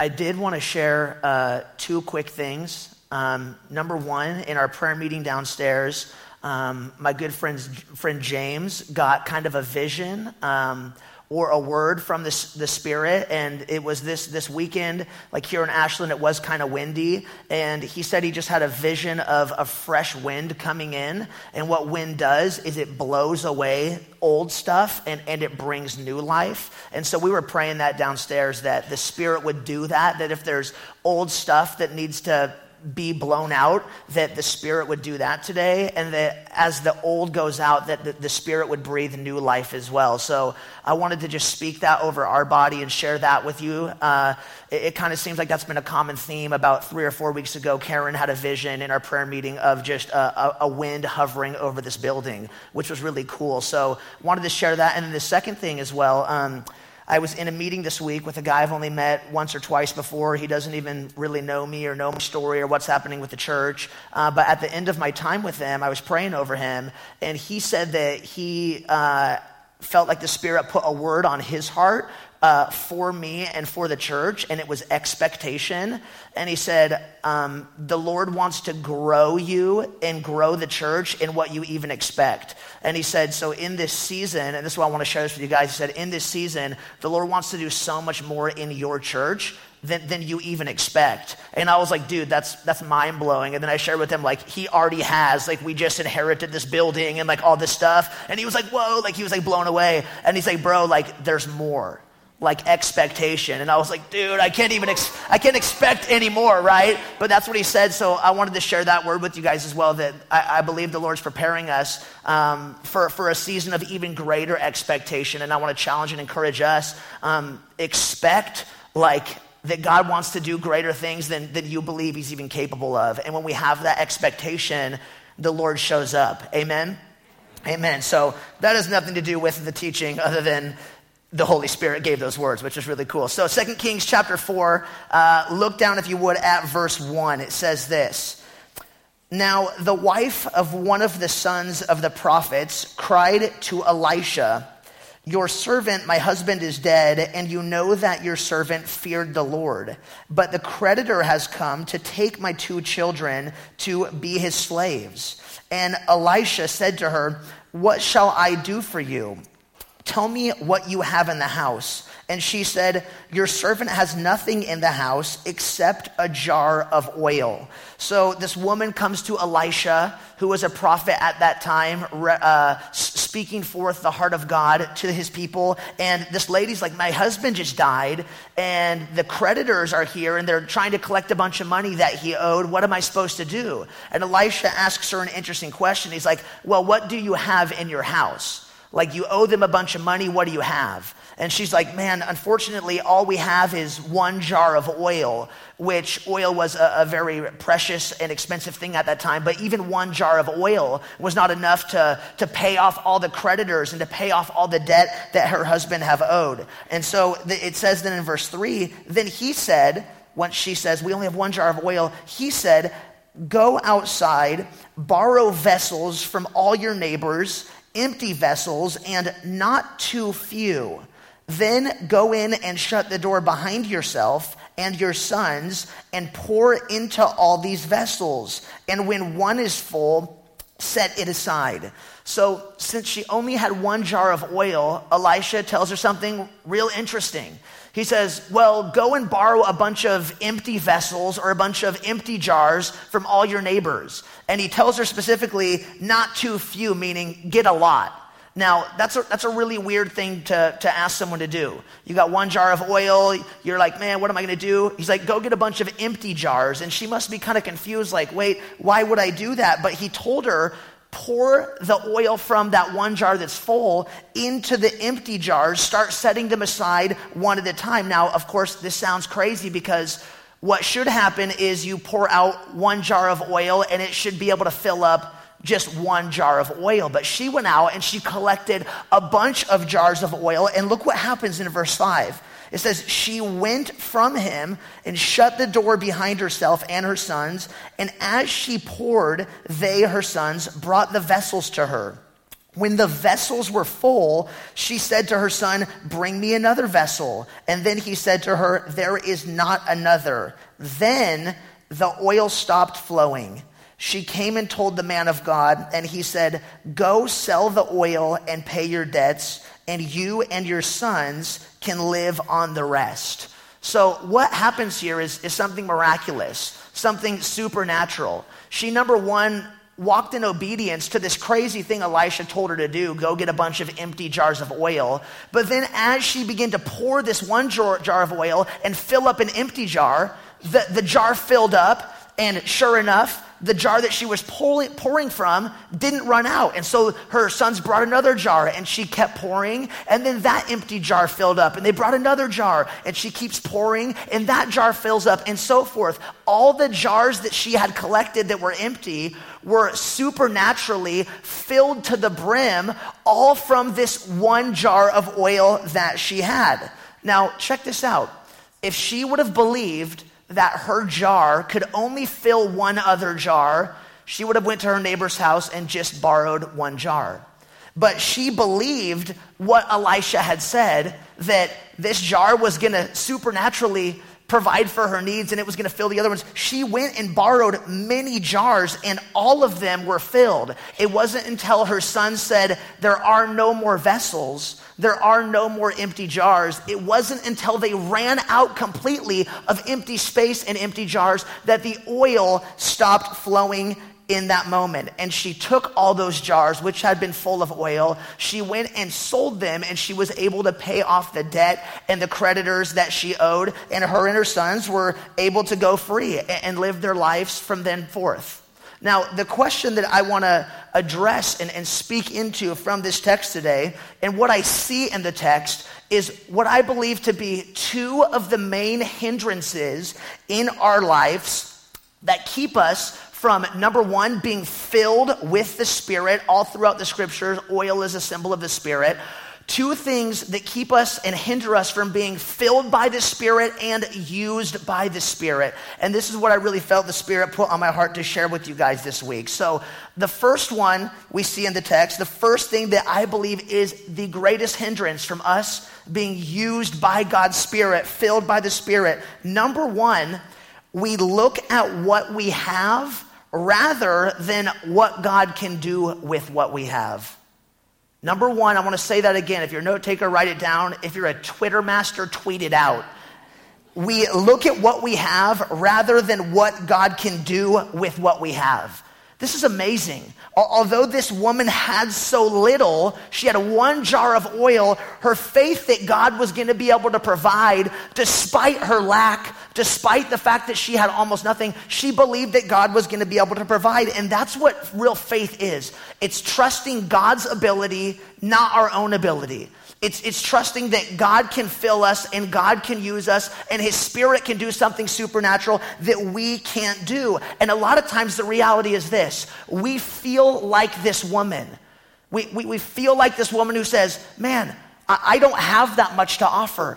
I did want to share uh, two quick things. Um, number one, in our prayer meeting downstairs, um, my good friend, friend James got kind of a vision. Or a word from the, the Spirit. And it was this, this weekend, like here in Ashland, it was kind of windy. And he said he just had a vision of a fresh wind coming in. And what wind does is it blows away old stuff and, and it brings new life. And so we were praying that downstairs that the Spirit would do that, that if there's old stuff that needs to be blown out, that the Spirit would do that today, and that as the old goes out, that the, the, Spirit would breathe new life as well. So I wanted to just speak that over our body and share that with you. Uh, it, it kind of seems like that's been a common theme. About three or four weeks ago, Karen had a vision in our prayer meeting of just a, a, a wind hovering over this building, which was really cool. So wanted to share that. And then the second thing as well. Um, I was in a meeting this week with a guy I've only met once or twice before. He doesn't even really know me or know my story or what's happening with the church. Uh, but at the end of my time with him, I was praying over him, and he said that he uh, felt like the Spirit put a word on his heart uh, for me and for the church, and it was expectation. And he said, um, The Lord wants to grow you and grow the church in what you even expect. And he said, So in this season, and this is why I want to share this with you guys, he said, In this season, the Lord wants to do so much more in your church than, than you even expect. And I was like, dude, that's, that's mind blowing. And then I shared with him, like, he already has, like, we just inherited this building and like all this stuff. And he was like, whoa, like, he was like blown away. And he's like, bro, like, there's more like expectation. And I was like, dude, I can't even, ex- I can't expect anymore, right? But that's what he said. So I wanted to share that word with you guys as well that I, I believe the Lord's preparing us um, for, for a season of even greater expectation. And I want to challenge and encourage us um, expect like that God wants to do greater things than, than you believe he's even capable of. And when we have that expectation, the Lord shows up. Amen? Amen. So that has nothing to do with the teaching other than the Holy Spirit gave those words, which is really cool. So, 2 Kings chapter 4, uh, look down, if you would, at verse 1. It says this Now, the wife of one of the sons of the prophets cried to Elisha, Your servant, my husband, is dead, and you know that your servant feared the Lord. But the creditor has come to take my two children to be his slaves. And Elisha said to her, What shall I do for you? Tell me what you have in the house. And she said, Your servant has nothing in the house except a jar of oil. So this woman comes to Elisha, who was a prophet at that time, uh, speaking forth the heart of God to his people. And this lady's like, My husband just died, and the creditors are here, and they're trying to collect a bunch of money that he owed. What am I supposed to do? And Elisha asks her an interesting question. He's like, Well, what do you have in your house? Like, you owe them a bunch of money. What do you have? And she's like, Man, unfortunately, all we have is one jar of oil, which oil was a, a, very precious and expensive thing at that time. But even one jar of oil was not enough to, to pay off all the creditors and to pay off all the debt that her husband have owed. And so it says then in verse 3 Then he said, once she says, We only have one jar of oil, he said, Go outside, borrow vessels from all your neighbors empty vessels and not too few. Then go in and shut the door behind yourself and your sons and pour into all these vessels. And when one is full, set it aside. So, since she only had one jar of oil, Elisha tells her something real interesting. He says, Well, go and borrow a bunch of empty vessels or a bunch of empty jars from all your neighbors. And he tells her specifically, not too few, meaning get a lot. Now, that's a, that's a really weird thing to, to ask someone to do. You got one jar of oil, you're like, man, what am I going to do? He's like, go get a bunch of empty jars. And she must be kind of confused, like, wait, why would I do that? But he told her pour the oil from that one jar that's full into the empty jars, start setting them aside one at a time. Now, of course, this sounds crazy because what should happen is you pour out one jar of oil and it should be able to fill up just one jar of oil. But she went out and she collected a bunch of jars of oil. And look what happens in verse 5. It says, She went from him and shut the door behind herself and her sons. And as she poured, they, her sons, brought the vessels to her. When the vessels were full, she said to her son, Bring me another vessel. And then he said to her, There is not another. Then the oil stopped flowing. She came and told the man of God, and he said, Go sell the oil and pay your debts, and you and your sons can live on the rest. So, what happens here is, is something miraculous, something supernatural. She, number one, walked in obedience to this crazy thing Elisha told her to do go get a bunch of empty jars of oil. But then, as she began to pour this one jar, jar of oil and fill up an empty jar, the, the jar filled up, and sure enough, the jar that she was pouring, pouring from didn't run out. And so her sons brought another jar and she kept pouring. And then that empty jar filled up and they brought another jar and she keeps pouring and that jar fills up and so forth. All the jars that she had collected that were empty were supernaturally filled to the brim, all from this one jar of oil that she had. Now, check this out. If she would have believed that her jar could only fill one other jar, she would have went to her neighbor's house and just borrowed one jar. But she believed what Elisha had said that this jar was going to supernaturally provide for her needs and it was going to fill the other ones. She went and borrowed many jars and all of them were filled. It wasn't until her son said, There are no more vessels, there are no more empty jars. It wasn't until they ran out completely of empty space and empty jars that the oil stopped flowing in that moment. And she took all those jars, which had been full of oil. She went and sold them, and she was able to pay off the debt and the creditors that she owed. And her and her sons were able to go free and live their lives from then forth. Now, the question that I want to address and, and speak into from this text today, and what I see in the text, is what I believe to be two of the main hindrances in our lives that keep us from number one, being filled with the Spirit. All throughout the scriptures, oil is a symbol of the Spirit. Two things that keep us and hinder us from being filled by the Spirit and used by the Spirit. And this is what I really felt the Spirit put on my heart to share with you guys this week. So, the first one we see in the text, the first thing that I believe is the greatest hindrance from us being used by God's Spirit, filled by the Spirit. Number one, we look at what we have rather than what God can do with what we have. Number one, I want to say that again. If you're a note taker, write it down. If you're a Twitter master, tweet it out. We look at what we have rather than what God can do with what we have. This is amazing. Although this woman had so little, she had one jar of oil, her faith that God was going to be able to provide, despite her lack, despite the fact that she had almost nothing, she believed that God was going to be able to provide. And that's what real faith is it's trusting God's ability, not our own ability. It's, it's trusting that God can fill us and God can use us and His Spirit can do something supernatural that we can't do. And a lot of times the reality is this we feel like this woman. We, we, we feel like this woman who says, Man, I, I don't have that much to offer,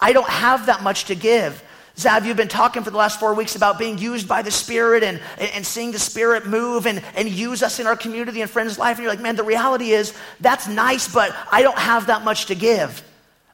I don't have that much to give. Zav, you've been talking for the last four weeks about being used by the Spirit and, and seeing the Spirit move and, and use us in our community and friends' life. And you're like, man, the reality is that's nice, but I don't have that much to give.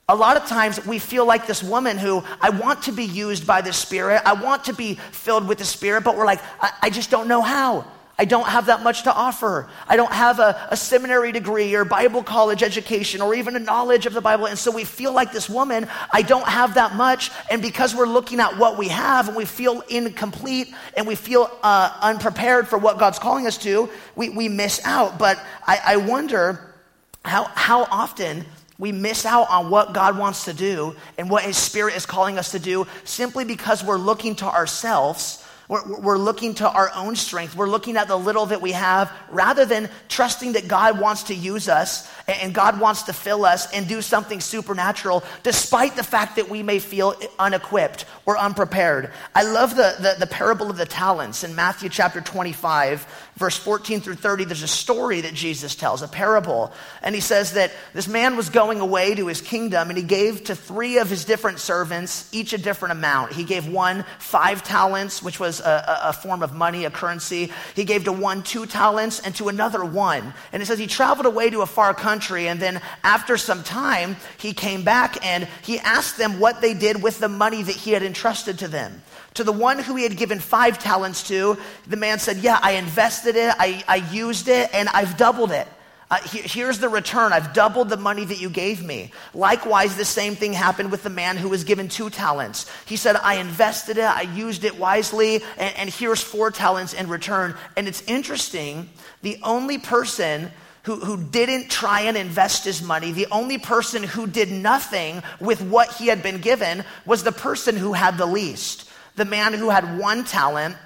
A lot of times we feel like this woman who I want to be used by the Spirit, I want to be filled with the Spirit, but we're like, I, I just don't know how. I don't have that much to offer. I don't have a, a, seminary degree or Bible college education or even a knowledge of the Bible. And so we feel like this woman, I don't have that much. And because we're looking at what we have and we feel incomplete and we feel uh, unprepared for what God's calling us to, we, we miss out. But I, I wonder how, how often we miss out on what God wants to do and what His Spirit is calling us to do simply because we're looking to ourselves we're, we're, looking to our own strength. We're looking at the little that we have rather than trusting that God wants to use us and God wants to fill us and do something supernatural, despite the fact that we may feel unequipped or unprepared. I love the, the, the parable of the talents in Matthew chapter 25, verse 14 through 30. There's a story that Jesus tells, a parable. And he says that this man was going away to his kingdom and he gave to three of his different servants each a different amount. He gave one five talents, which was was a, a, form of money, a currency. He gave to one two talents and to another one. And it says he traveled away to a far country. And then after some time, he came back and he asked them what they did with the money that he had entrusted to them. To the one who he had given five talents to, the man said, Yeah, I invested it, I, I used it, and I've doubled it. Uh, he, here's the return. I've doubled the money that you gave me. Likewise, the same thing happened with the man who was given two talents. He said, I invested it, I used it wisely, and, and here's four talents in return. And it's interesting, the only person who, who didn't try and invest his money, the only person who did nothing with what he had been given was the person who had the least. The man who had one talent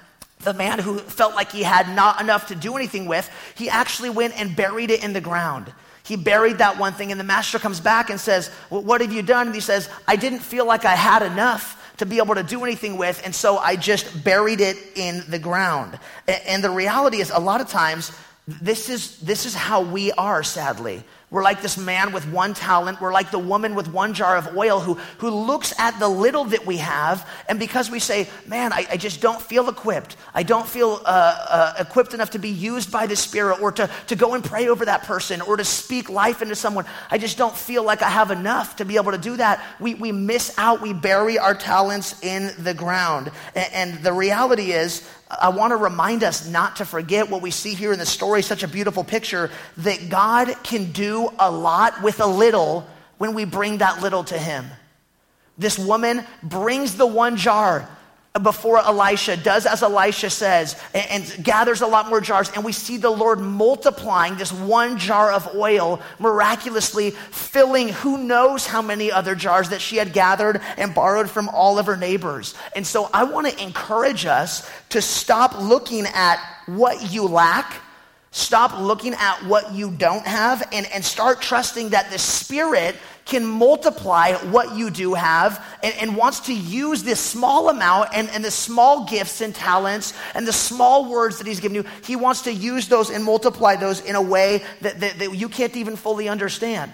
the man who felt like he had not enough to do anything with, he actually went and buried it in the ground. He buried that one thing, and the master comes back and says, well, What have you done? And he says, I didn't feel like I had enough to be able to do anything with, and so I just buried it in the ground. And the reality is, a lot of times, this is, this is how we are, sadly. We're like this man with one talent. We're like the woman with one jar of oil who, who looks at the little that we have. And because we say, man, I, I just don't feel equipped. I don't feel uh, uh, equipped enough to be used by the Spirit or to, to go and pray over that person or to speak life into someone. I just don't feel like I have enough to be able to do that. We, we miss out. We bury our talents in the ground. and, and the reality is, I want to remind us not to forget what we see here in the story, such a beautiful picture, that God can do a lot with a little when we bring that little to Him. This woman brings the one jar before Elisha, does as Elisha says, and, and, gathers a lot more jars. And we see the Lord multiplying this one jar of oil, miraculously filling who knows how many other jars that she had gathered and borrowed from all of her neighbors. And so I want to encourage us to stop looking at what you lack. Stop looking at what you don't have and, and start trusting that the Spirit can multiply what you do have and, and, wants to use this small amount and, and the small gifts and talents and the small words that he's given you. He wants to use those and multiply those in a way that, that, that you can't even fully understand.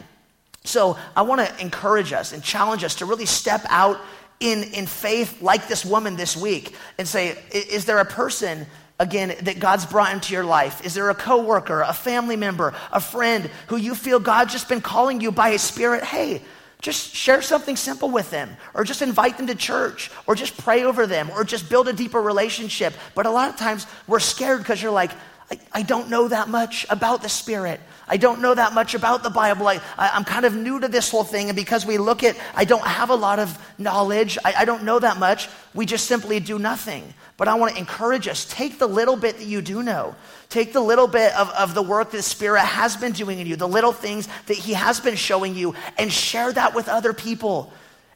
So I want to encourage us and challenge us to really step out in, in faith like this woman this week and say, is there a person again that God's brought into your life? Is there a coworker, a family member, a friend who you feel God's just been calling you by his spirit? Hey, just share something simple with them, or just invite them to church, or just pray over them, or just build a deeper relationship. But a lot of times we're scared because you're like, I, I, don't know that much about the Spirit. I don't know that much about the Bible. I, am kind of new to this whole thing. And because we look at, I don't have a lot of knowledge, I, I don't know that much, we just simply do nothing. But I want to encourage us take the little bit that you do know, take the little bit of, of the work that the Spirit has been doing in you, the little things that He has been showing you, and share that with other people.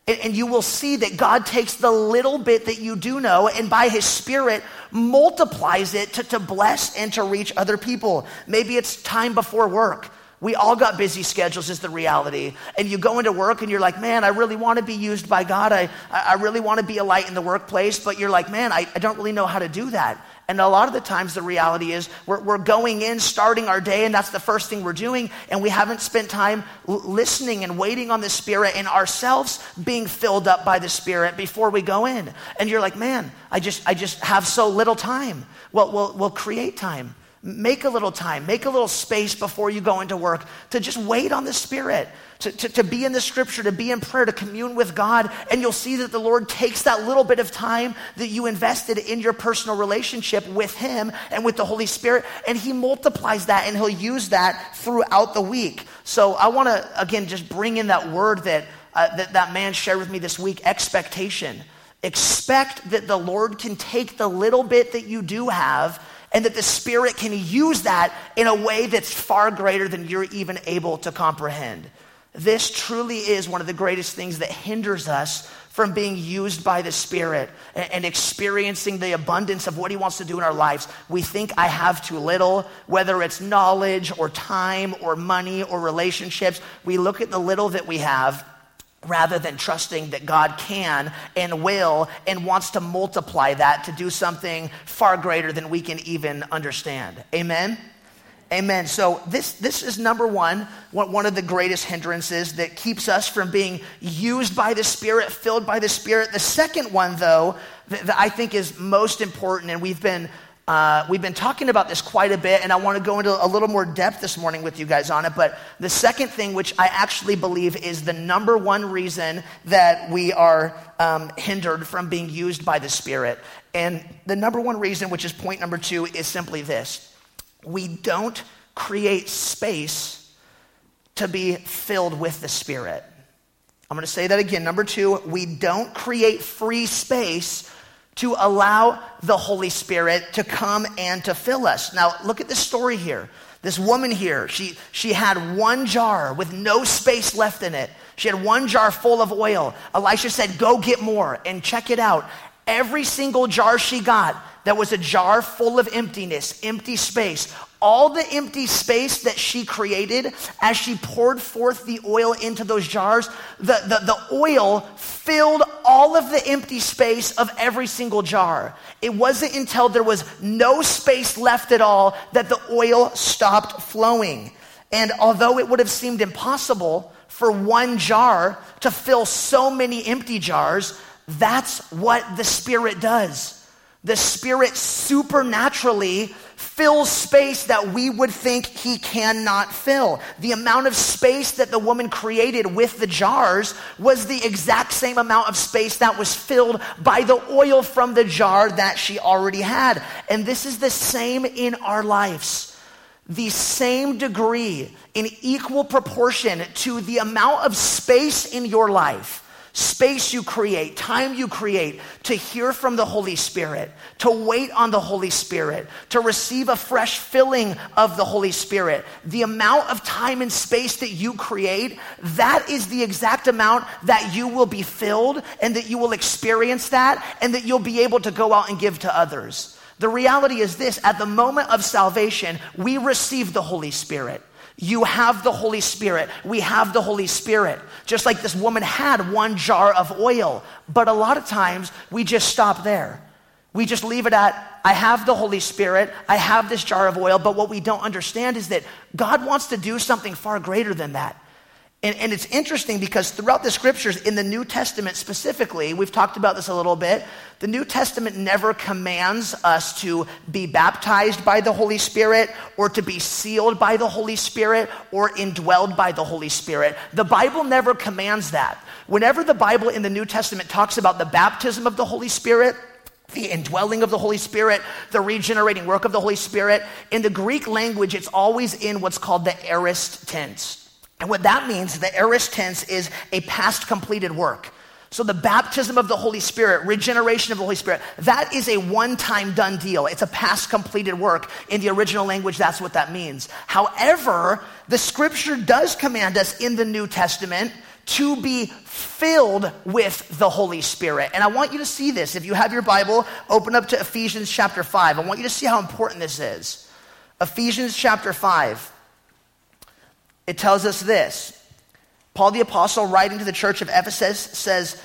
And, and you will see that God takes the little bit that you do know and by His Spirit multiplies it to, to bless and to reach other people. Maybe it's time before work. We all got busy schedules, is the reality. And you go into work and you're like, man, I really want to be used by God. I, I really want to be a light in the workplace. But you're like, man, I, I don't really know how to do that. And a lot of the times, the reality is we're, we're going in, starting our day, and that's the first thing we're doing. And we haven't spent time l- listening and waiting on the Spirit and ourselves being filled up by the Spirit before we go in. And you're like, man, I just, I just have so little time. Well, we'll, we'll create time. Make a little time, make a little space before you go into work to just wait on the Spirit, to, to, to, be in the scripture, to be in prayer, to commune with God. And you'll see that the Lord takes that little bit of time that you invested in your personal relationship with Him and with the Holy Spirit, and He multiplies that and He'll use that throughout the week. So I want to, again, just bring in that word that, uh, that that man shared with me this week expectation. Expect that the Lord can take the little bit that you do have and that the Spirit can use that in a way that's far greater than you're even able to comprehend. This truly is one of the greatest things that hinders us from being used by the Spirit and, experiencing the abundance of what He wants to do in our lives. We think I have too little, whether it's knowledge or time or money or relationships. We look at the little that we have rather than trusting that God can and will and wants to multiply that to do something far greater than we can even understand. Amen? Amen. So this, this is number one, one of the greatest hindrances that keeps us from being used by the Spirit, filled by the Spirit. The second one, though, that, that I think is most important, and we've been uh, we've been talking about this quite a bit, and I want to go into a little more depth this morning with you guys on it. But the second thing, which I actually believe is the number one reason that we are um, hindered from being used by the Spirit, and the number one reason, which is point number two, is simply this we don't create space to be filled with the Spirit. I'm going to say that again. Number two, we don't create free space to allow the Holy Spirit to come and to fill us. Now, look at this story here. This woman here, she, she had one jar with no space left in it. She had one jar full of oil. Elisha said, Go get more and check it out. Every single jar she got, that was a jar full of emptiness, empty space. All the empty space that she created as she poured forth the oil into those jars, the, the, the oil filled all of the empty space of every single jar. It wasn't until there was no space left at all that the oil stopped flowing. And although it would have seemed impossible for one jar to fill so many empty jars, that's what the Spirit does. The Spirit supernaturally fills space that we would think He cannot fill. The amount of space that the woman created with the jars was the exact same amount of space that was filled by the oil from the jar that she already had. And this is the same in our lives the same degree in equal proportion to the amount of space in your life space you create, time you create to hear from the Holy Spirit, to wait on the Holy Spirit, to receive a fresh filling of the Holy Spirit. The amount of time and space that you create, that is the exact amount that you will be filled and that you will experience that and that you'll be able to go out and give to others. The reality is this at the moment of salvation, we receive the Holy Spirit. You have the Holy Spirit. We have the Holy Spirit. Just like this woman had one jar of oil. But a lot of times we just stop there. We just leave it at, I have the Holy Spirit, I have this jar of oil, but what we don't understand is that God wants to do something far greater than that. And, and, it's interesting because throughout the scriptures, in the New Testament specifically, we've talked about this a little bit, the New Testament never commands us to be baptized by the Holy Spirit or to be sealed by the Holy Spirit or indwelled by the Holy Spirit. The Bible never commands that. Whenever the Bible in the New Testament talks about the baptism of the Holy Spirit, the indwelling of the Holy Spirit, the regenerating work of the Holy Spirit. In the Greek language, it's always in what's called the aorist tense. And what that means, the aorist tense is a past completed work. So the baptism of the Holy Spirit, regeneration of the Holy Spirit, that is a one-time done deal. It's a past completed work. In the original language, that's what that means. However, the scripture does command us in the New Testament to be filled with the Holy Spirit. And I want you to see this. If you have your Bible, open up to Ephesians chapter 5. I want you to see how important this is. Ephesians chapter 5 it tells us this Paul the Apostle, writing to the church of Ephesus, says,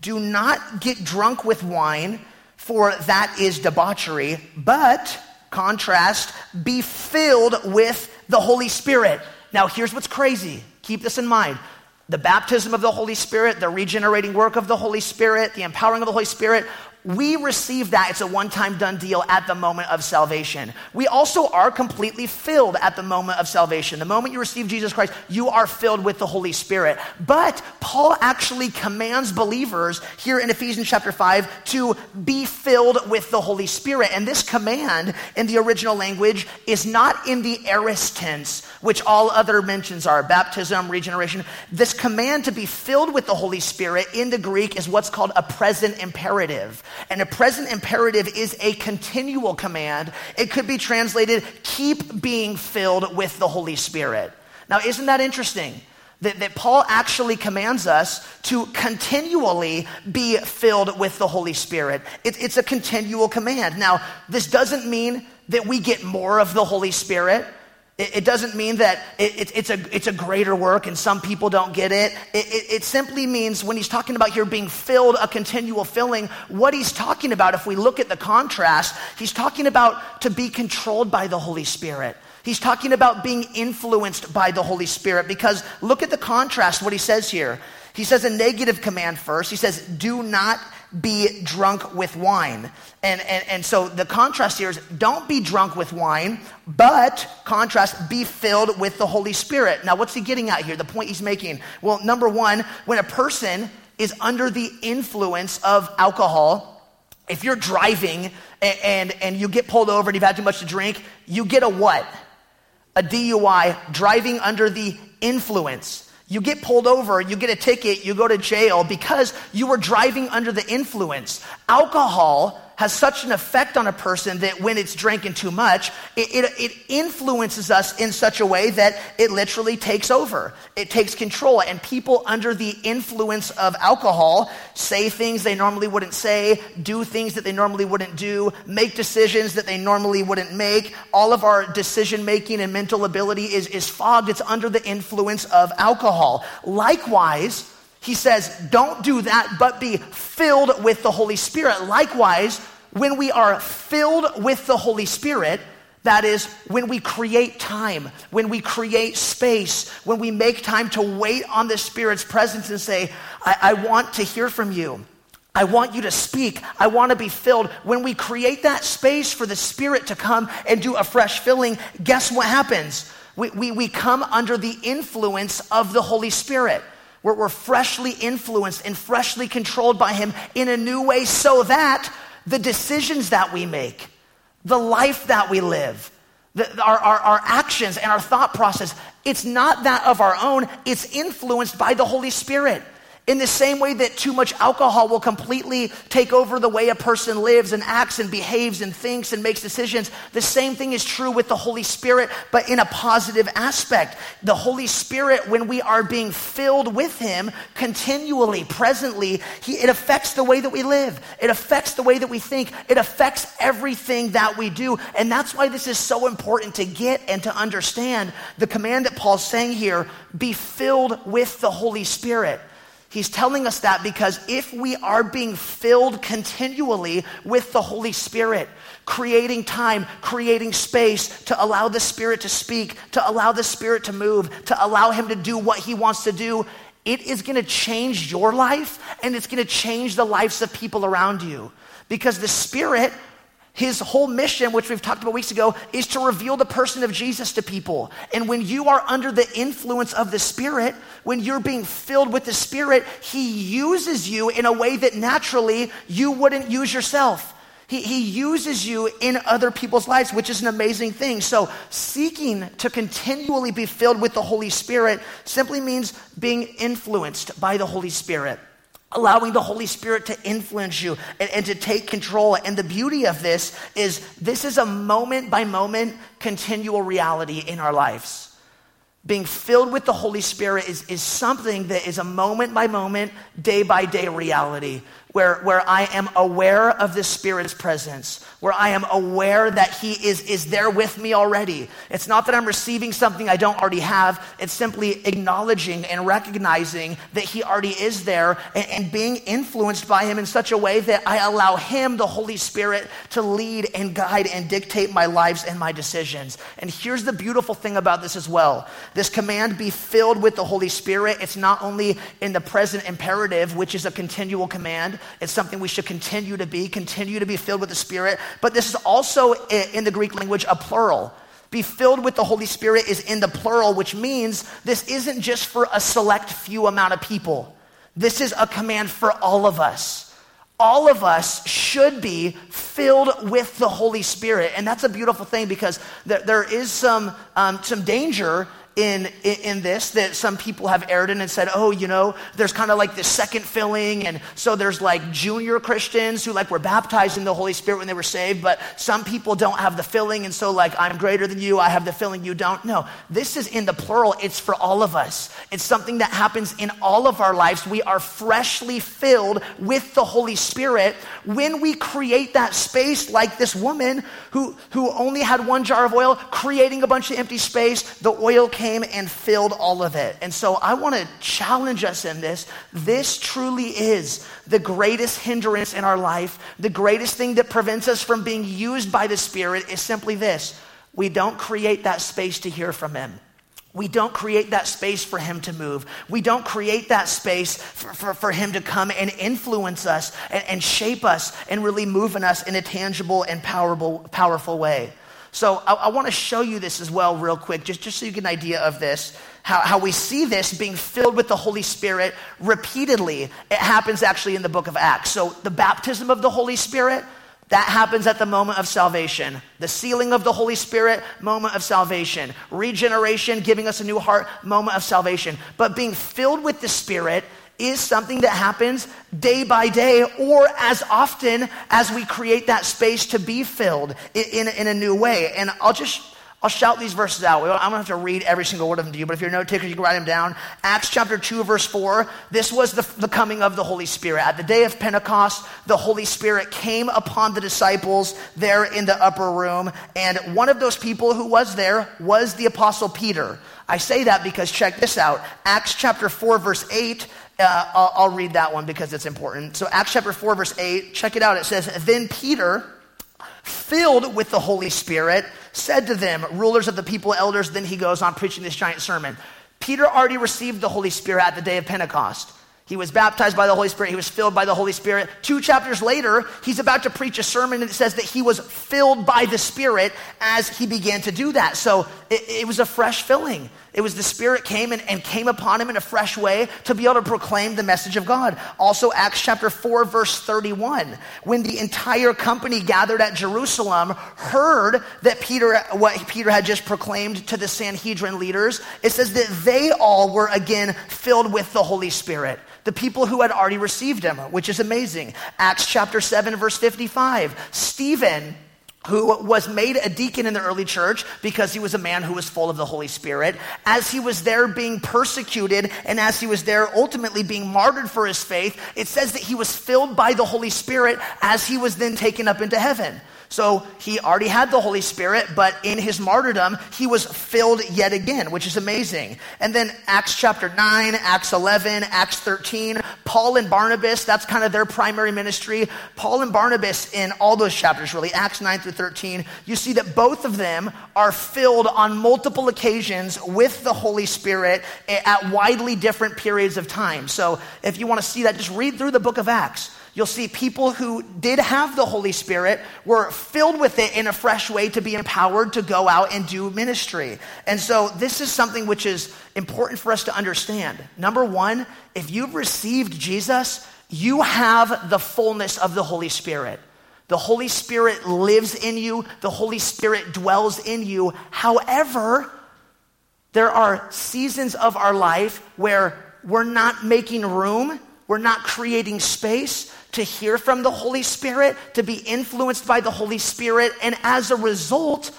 Do not get drunk with wine, for that is debauchery, but, contrast, be filled with the Holy Spirit. Now, here's what's crazy. Keep this in mind the baptism of the Holy Spirit, the regenerating work of the Holy Spirit, the empowering of the Holy Spirit, we receive that. It's a one time done deal at the moment of salvation. We also are completely filled at the moment of salvation. The moment you receive Jesus Christ, you are filled with the Holy Spirit. But Paul actually commands believers here in Ephesians chapter 5 to be filled with the Holy Spirit. And this command in the original language is not in the aorist tense, which all other mentions are baptism, regeneration. This command to be filled with the Holy Spirit in the Greek is what's called a present imperative. And a present imperative is a continual command. It could be translated, keep being filled with the Holy Spirit. Now, isn't that interesting? That, that Paul actually commands us to continually be filled with the Holy Spirit. It, it's a continual command. Now, this doesn't mean that we get more of the Holy Spirit. It, doesn't mean that it's, a, it's a greater work and some people don't get it. It, simply means when he's talking about here being filled, a continual filling, what he's talking about, if we look at the contrast, he's talking about to be controlled by the Holy Spirit He's talking about being influenced by the Holy Spirit because look at the contrast, what he says here. He says a negative command first. He says, do not be drunk with wine. And, and, and so the contrast here is don't be drunk with wine, but contrast, be filled with the Holy Spirit. Now, what's he getting at here? The point he's making. Well, number one, when a person is under the influence of alcohol, if you're driving and, and, and you get pulled over and you've had too much to drink, you get a what? A DUI, driving under the influence. You get pulled over, you get a ticket, you go to jail because you were driving under the influence. Alcohol has such an effect on a person that when it's drinking too much, it, it, it, influences us in such a way that it literally takes over. It takes control. And people under the influence of alcohol say things they normally wouldn't say, do things that they normally wouldn't do, make decisions that they normally wouldn't make. All of our decision making and mental ability is, is fogged. It's under the influence of alcohol. Likewise, he says, don't do that, but be filled with the Holy Spirit. Likewise, when we are filled with the Holy Spirit, that is, when we create time, when we create space, when we make time to wait on the Spirit's presence and say, I, I want to hear from you. I want you to speak. I want to be filled. When we create that space for the Spirit to come and do a fresh filling, guess what happens? We, we, we come under the influence of the Holy Spirit. We're, we're freshly influenced and freshly controlled by Him in a new way so that the decisions that we make, the life that we live, the, our, our, our actions and our thought process, it's not that of our own, it's influenced by the Holy Spirit. In the same way that too much alcohol will completely take over the way a person lives and acts and behaves and thinks and makes decisions, the same thing is true with the Holy Spirit, but in a positive aspect. The Holy Spirit, when we are being filled with Him continually, presently, he, it affects the way that we live. It affects the way that we think. It affects everything that we do. And that's why this is so important to get and to understand the command that Paul's saying here be filled with the Holy Spirit. He's telling us that because if we are being filled continually with the Holy Spirit, creating time, creating space to allow the Spirit to speak, to allow the Spirit to move, to allow Him to do what He wants to do, it is going to change your life and it's going to change the lives of people around you. Because the Spirit his whole mission, which we've talked about weeks ago, is to reveal the person of Jesus to people. And when you are under the influence of the Spirit, when you're being filled with the Spirit, He uses you in a way that naturally you wouldn't use yourself. He, he uses you in other people's lives, which is an amazing thing. So, seeking to continually be filled with the Holy Spirit simply means being influenced by the Holy Spirit allowing the Holy Spirit to influence you and, and, to take control. And the beauty of this is this is a moment by moment continual reality in our lives. Being filled with the Holy Spirit is, is something that is a moment by moment, day by day reality where, where I am aware of the Spirit's presence, where I am aware that He is, is there with me already. It's not that I'm receiving something I don't already have, it's simply acknowledging and recognizing that He already is there and, and being influenced by Him in such a way that I allow Him, the Holy Spirit, to lead and guide and dictate my lives and my decisions. And here's the beautiful thing about this as well this command be filled with the Holy Spirit, it's not only in the present imperative, which is a continual command it's something we should continue to be, continue to be filled with the Spirit. But this is also in the Greek language a plural. Be filled with the Holy Spirit is in the plural, which means this isn't just for a select few amount of people. This is a command for all of us. All of us should be filled with the Holy Spirit. And that's a beautiful thing because there, there is some, um, some danger in, in, this that some people have erred in and said, oh, you know, there's kind of like this second filling. And so there's like junior Christians who like were baptized in the Holy Spirit when they were saved, but some people don't have the filling. And so like, I'm greater than you. I have the filling you don't. No, this is in the plural. It's for all of us. It's something that happens in all of our lives. We are freshly filled with the Holy Spirit when we create that space like this woman who, who only had one jar of oil, creating a bunch of empty space. The oil came came and filled all of it. And so I want to challenge us in this. This truly is the greatest hindrance in our life. The greatest thing that prevents us from being used by the Spirit is simply this we don't create that space to hear from Him. We don't create that space for him to move. We don't create that space for, for, for him to come and influence us and, and, shape us and really move in us in a tangible and powerful, powerful way. So I, I want to show you this as well, real quick, just, just so you get an idea of this, how, how we see this being filled with the Holy Spirit repeatedly. It happens actually in the book of Acts. So the baptism of the Holy Spirit, that happens at the moment of salvation. The sealing of the Holy Spirit, moment of salvation. Regeneration, giving us a new heart, moment of salvation. But being filled with the Spirit is something that happens day by day or as often as we create that space to be filled in, in, in a new way. And I'll just I'll shout these verses out. I'm going to have to read every single word of them to you, but if you're a note taker, you can write them down. Acts chapter 2, verse 4. This was the, the coming of the Holy Spirit. At the day of Pentecost, the Holy Spirit came upon the disciples there in the upper room, and one of those people who was there was the Apostle Peter. I say that because check this out. Acts chapter 4, verse 8. Uh, I'll, I'll read that one because it's important. So, Acts chapter 4, verse 8, check it out. It says, Then Peter filled with the Holy Spirit, said to them, rulers of the people, elders, then he goes on preaching this giant sermon. Peter already received the Holy Spirit at the day of Pentecost. He was baptized by the Holy Spirit. He was filled by the Holy Spirit. Two chapters later, he's about to preach a sermon and it says that he was filled by the Spirit as he began to do that. So it, it was a fresh filling. It was the Spirit came and, and came upon him in a fresh way to be able to proclaim the message of God. Also, Acts chapter 4, verse 31. When the entire company gathered at Jerusalem heard that Peter, what Peter had just proclaimed to the Sanhedrin leaders, it says that they all were again filled with the Holy Spirit the people who had already received him, which is amazing. Acts chapter 7, verse 55. Stephen, who was made a deacon in the early church because he was a man who was full of the Holy Spirit. As he was there being persecuted and as he was there ultimately being martyred for his faith, it says that he was filled by the Holy Spirit as he was then taken up into heaven. So he already had the Holy Spirit, but in his martyrdom, he was filled yet again, which is amazing. And then Acts chapter 9, Acts 11, Acts 13, Paul and Barnabas, that's kind of their primary ministry. Paul and Barnabas, in all those chapters, really, Acts 9 through 13, you see that both of them are filled on multiple occasions with the Holy Spirit at widely different periods of time. So if you want to see that, just read through the book of Acts. You'll see people who did have the Holy Spirit were filled with it in a fresh way to be empowered to go out and do ministry. And so this is something which is important for us to understand. Number one, if you've received Jesus, you have the fullness of the Holy Spirit. The Holy Spirit lives in you, the Holy Spirit dwells in you. However, there are seasons of our life where we're not making room, we're not creating space to hear from the Holy Spirit, to be influenced by the Holy Spirit, and as a result,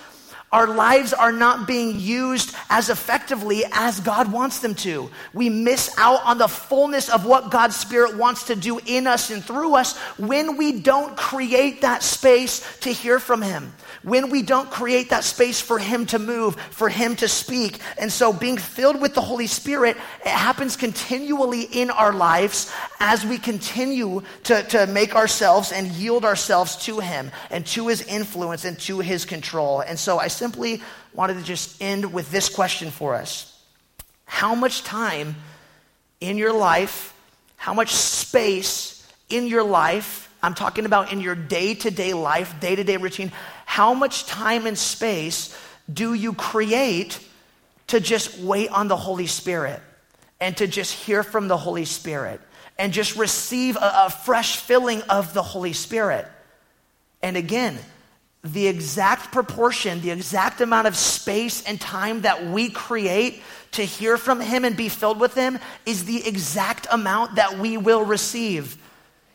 our lives are not being used as effectively as God wants them to. We miss out on the fullness of what God's Spirit wants to do in us and through us when we don't create that space to hear from Him when we don't create that space for Him to move, for Him to speak. And so, being filled with the Holy Spirit, it happens continually in our lives as we continue to, to make ourselves and yield ourselves to Him and to His influence and to His control. And so, I simply wanted to just end with this question for us How much time in your life, how much space in your life, I'm talking about in your day to day life, day to day routine, how much time and space do you create to just wait on the Holy Spirit and to just hear from the Holy Spirit and just receive a, a fresh filling of the Holy Spirit? And again, the exact proportion, the exact amount of space and time that we create to hear from Him and be filled with Him is the exact amount that we will receive.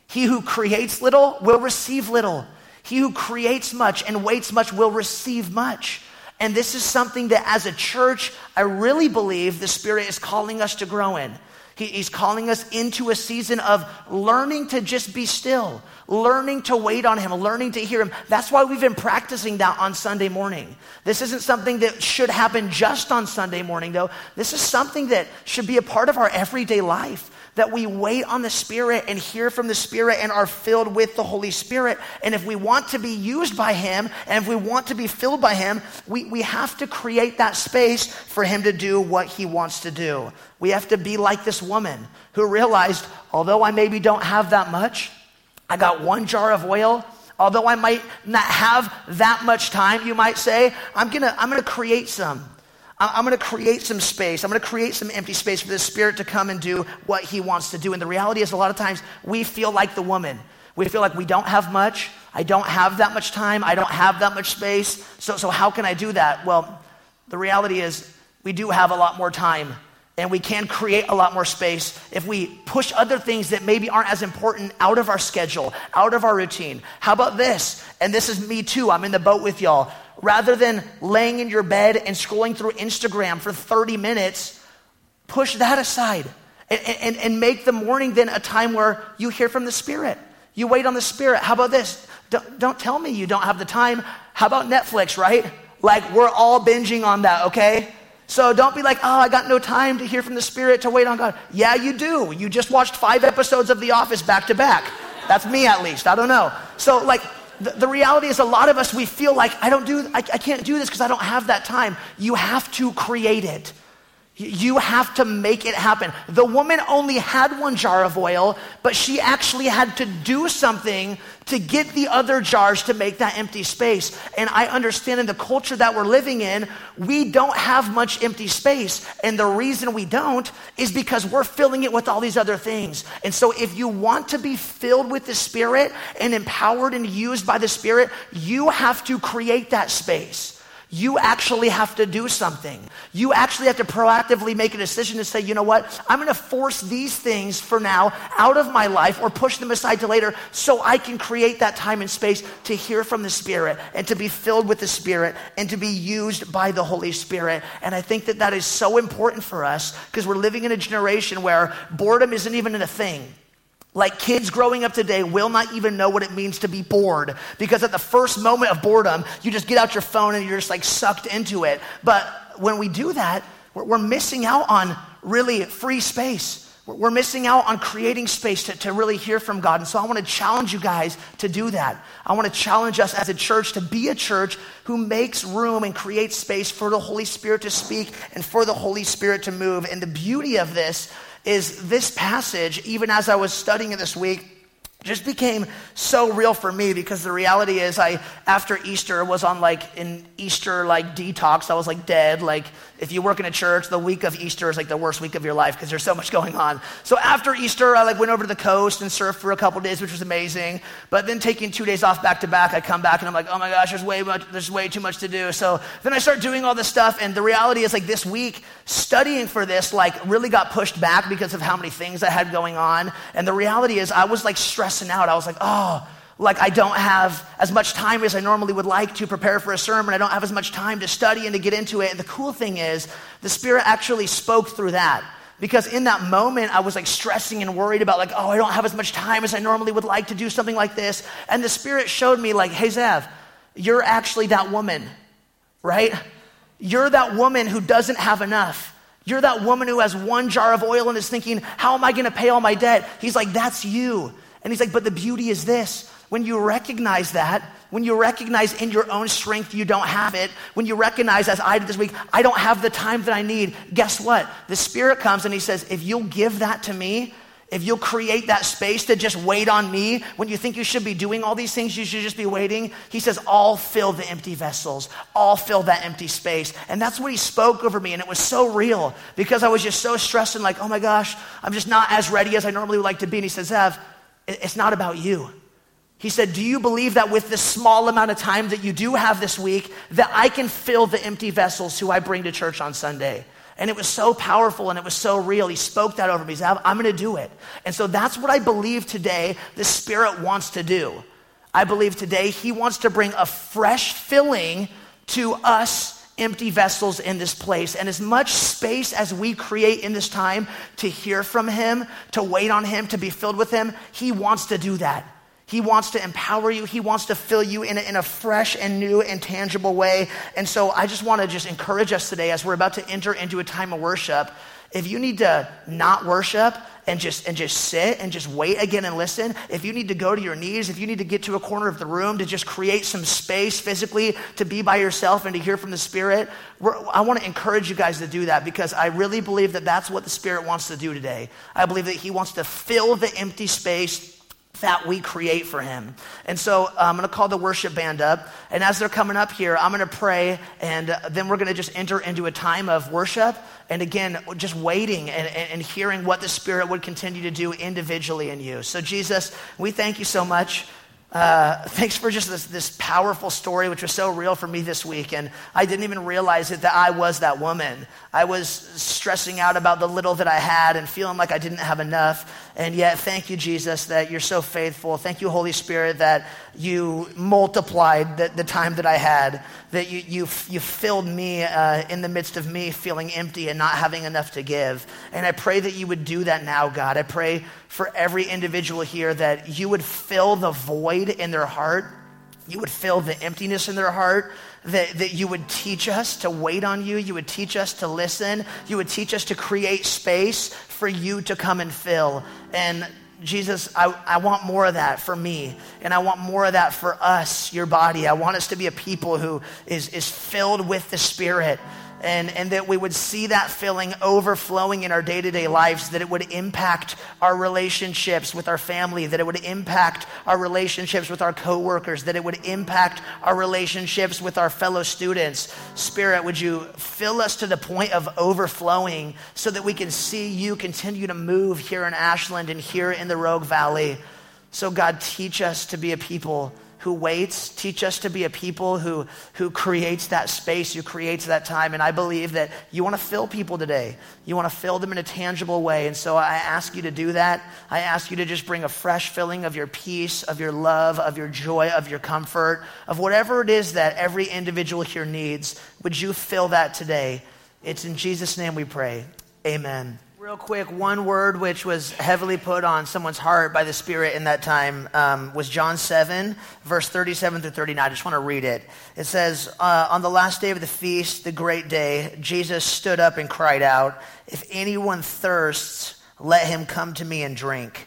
He who creates little will receive little. He who creates much and waits much will receive much. And this is something that as a church, I really believe the Spirit is calling us to grow in. He, he's calling us into a season of learning to just be still, learning to wait on Him, learning to hear Him. That's why we've been practicing that on Sunday morning. This isn't something that should happen just on Sunday morning, though. This is something that should be a part of our everyday life that we wait on the Spirit and hear from the Spirit and are filled with the Holy Spirit. And if we want to be used by Him and if we want to be filled by Him, we, we have to create that space for Him to do what He wants to do. We have to be like this woman who realized, although I maybe don't have that much, I got one jar of oil. Although I might not have that much time, you might say, I'm gonna, I'm gonna create some. I'm going to create some space. I'm going to create some empty space for the Spirit to come and do what He wants to do. And the reality is, a lot of times we feel like the woman. We feel like we don't have much. I don't have that much time. I don't have that much space. So, so how can I do that? Well, the reality is, we do have a lot more time. And we can create a lot more space if we push other things that maybe aren't as important out of our schedule, out of our routine. How about this? And this is me too. I'm in the boat with y'all rather than laying in your bed and scrolling through Instagram for 30 minutes, push that aside and, and, and make the morning then a time where you hear from the Spirit. You wait on the Spirit. How about this? Don't, don't tell me you don't have the time. How about Netflix, right? Like, we're all binging on that, okay? So don't be like, oh, I got no time to hear from the Spirit to wait on God. Yeah, you do. You just watched five episodes of The Office back to back. That's me at least. I don't know. So, like, the, the, reality is a lot of us we feel like i don't do i, I can't do this because i don't have that time you have to create it you have to make it happen. The woman only had one jar of oil, but she actually had to do something to get the other jars to make that empty space. And I understand in the culture that we're living in, we don't have much empty space. And the reason we don't is because we're filling it with all these other things. And so if you want to be filled with the Spirit and empowered and used by the Spirit, you have to create that space you actually have to do something. You actually have to proactively make a decision to say, you know what, I'm going to force these things for now out of my life or push them aside to later so I can create that time and space to hear from the Spirit and to be filled with the Spirit and to be used by the Holy Spirit. And I think that that is so important for us because we're living in a generation where boredom isn't even a thing. Like kids growing up today will not even know what it means to be bored because at the first moment of boredom, you just get out your phone and you're just like sucked into it. But when we do that, we're, missing out on really free space. We're missing out on creating space to, to really hear from God. And so I want to challenge you guys to do that. I want to challenge us as a church to be a church who makes room and creates space for the Holy Spirit to speak and for the Holy Spirit to move. And the beauty of this is this passage, even as I was studying it this week, just became so real for me because the reality is I after Easter was on like an Easter like detox. I was like dead. Like if you work in a church, the week of Easter is like the worst week of your life because there's so much going on. So after Easter, I like went over to the coast and surfed for a couple days, which was amazing. But then taking two days off back to back, I come back and I'm like, oh my gosh, there's way much, there's way too much to do. So then I start doing all this stuff, and the reality is like this week studying for this like really got pushed back because of how many things I had going on. And the reality is I was like stressing out. I was like, oh like I don't have as much time as I normally would like to prepare for a sermon. I don't have as much time to study and to get into it. And the cool thing is, the Spirit actually spoke through that. Because in that moment, I was like stressing and worried about, like, oh, I don't have as much time as I normally would like to do something like this. And the Spirit showed me, like, hey, Zev, you're actually that woman, right? You're that woman who doesn't have enough. You're that woman who has one jar of oil and is thinking, how am I going to pay all my debt? He's like, that's you. And he's like, but the beauty is this when you recognize that, when you recognize in your own strength you don't have it, when you recognize, as I did this week, I don't have the time that I need, guess what? The Spirit comes and He says, if you'll give that to me, if you'll create that space to just wait on me when you think you should be doing all these things, you should just be waiting. He says, I'll fill the empty vessels, I'll fill that empty space. And that's what he spoke over me. And it was so real because I was just so stressed and like, oh my gosh, I'm just not as ready as I normally would like to be. And he says, Ev, it's not about you. He said, Do you believe that with this small amount of time that you do have this week, that I can fill the empty vessels who I bring to church on Sunday? And it was so powerful and it was so real. He spoke that over me. He said, I'm going to do it. And so that's what I believe today the Spirit wants to do. I believe today He wants to bring a fresh filling to us empty vessels in this place. And as much space as we create in this time to hear from Him, to wait on Him, to be filled with Him, He wants to do that. He wants to empower you. He wants to fill you in a, in a fresh and new and tangible way. And so I just want to just encourage us today as we're about to enter into a time of worship. If you need to not worship and just and just sit and just wait again and listen, if you need to go to your knees, if you need to get to a corner of the room to just create some space physically to be by yourself and to hear from the Spirit, I want to encourage you guys to do that because I really believe that that's what the Spirit wants to do today. I believe that He wants to fill the empty space that we create for him. And so uh, I'm going to call the worship band up. And as they're coming up here, I'm going to pray. And uh, then we're going to just enter into a time of worship. And again, just waiting and, and, hearing what the Spirit would continue to do individually in you. So, Jesus, we thank you so much uh, thanks for just this, this powerful story, which was so real for me this week. And I didn't even realize it that I was that woman. I was stressing out about the little that I had and feeling like I didn't have enough. And yet, thank you, Jesus, that you're so faithful. Thank you, Holy Spirit, that you multiplied the, the time that I had, that you, you, you filled me uh, in the midst of me feeling empty and not having enough to give. And I pray that you would do that now, God. I pray for every individual here that you would fill the void in their heart, you would fill the emptiness in their heart, that, that you would teach us to wait on you, you would teach us to listen, you would teach us to create space for you to come and fill. And Jesus, I, I want more of that for me. And I want more of that for us, your body. I want us to be a people who is, is filled with the Spirit and, and that we would see that filling overflowing in our day to day lives, that it would impact our relationships with our family, that it would impact our relationships with our coworkers, that it would impact our relationships with our fellow students. Spirit, would you fill us to the point of overflowing so that we can see you continue to move here in Ashland and here in the Rogue Valley? So, God, teach us to be a people who waits. Teach us to be a people who, who creates that space, who creates that time. And I believe that you want to fill people today. You want to fill them in a tangible way. And so I ask you to do that. I ask you to just bring a fresh filling of your peace, of your love, of your joy, of your comfort, of whatever it is that every individual here needs. Would you fill that today? It's in Jesus' name we pray. Amen. Real quick, one word which was heavily put on someone's heart by the Spirit in that time um, was John 7, verse 37 through 39. I just want to read it. It says, uh, On the last day of the feast, the great day, Jesus stood up and cried out, If anyone thirsts, let him come to me and drink.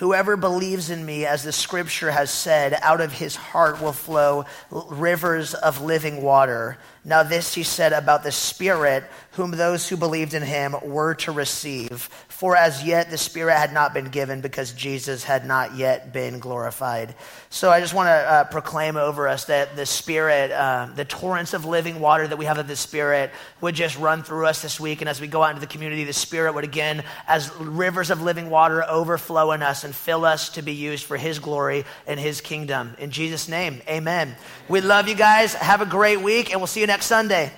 Whoever believes in me, as the scripture has said, out of his heart will flow rivers of living water. Now, this he said about the Spirit, whom those who believed in him were to receive. For as yet the Spirit had not been given because Jesus had not yet been glorified. So I just want to uh, proclaim over us that the Spirit, uh, the torrents of living water that we have of the Spirit, would just run through us this week. And as we go out into the community, the Spirit would again, as rivers of living water, overflow in us and fill us to be used for His glory and His kingdom. In Jesus' name, amen. We love you guys. Have a great week, and we'll see you next Sunday.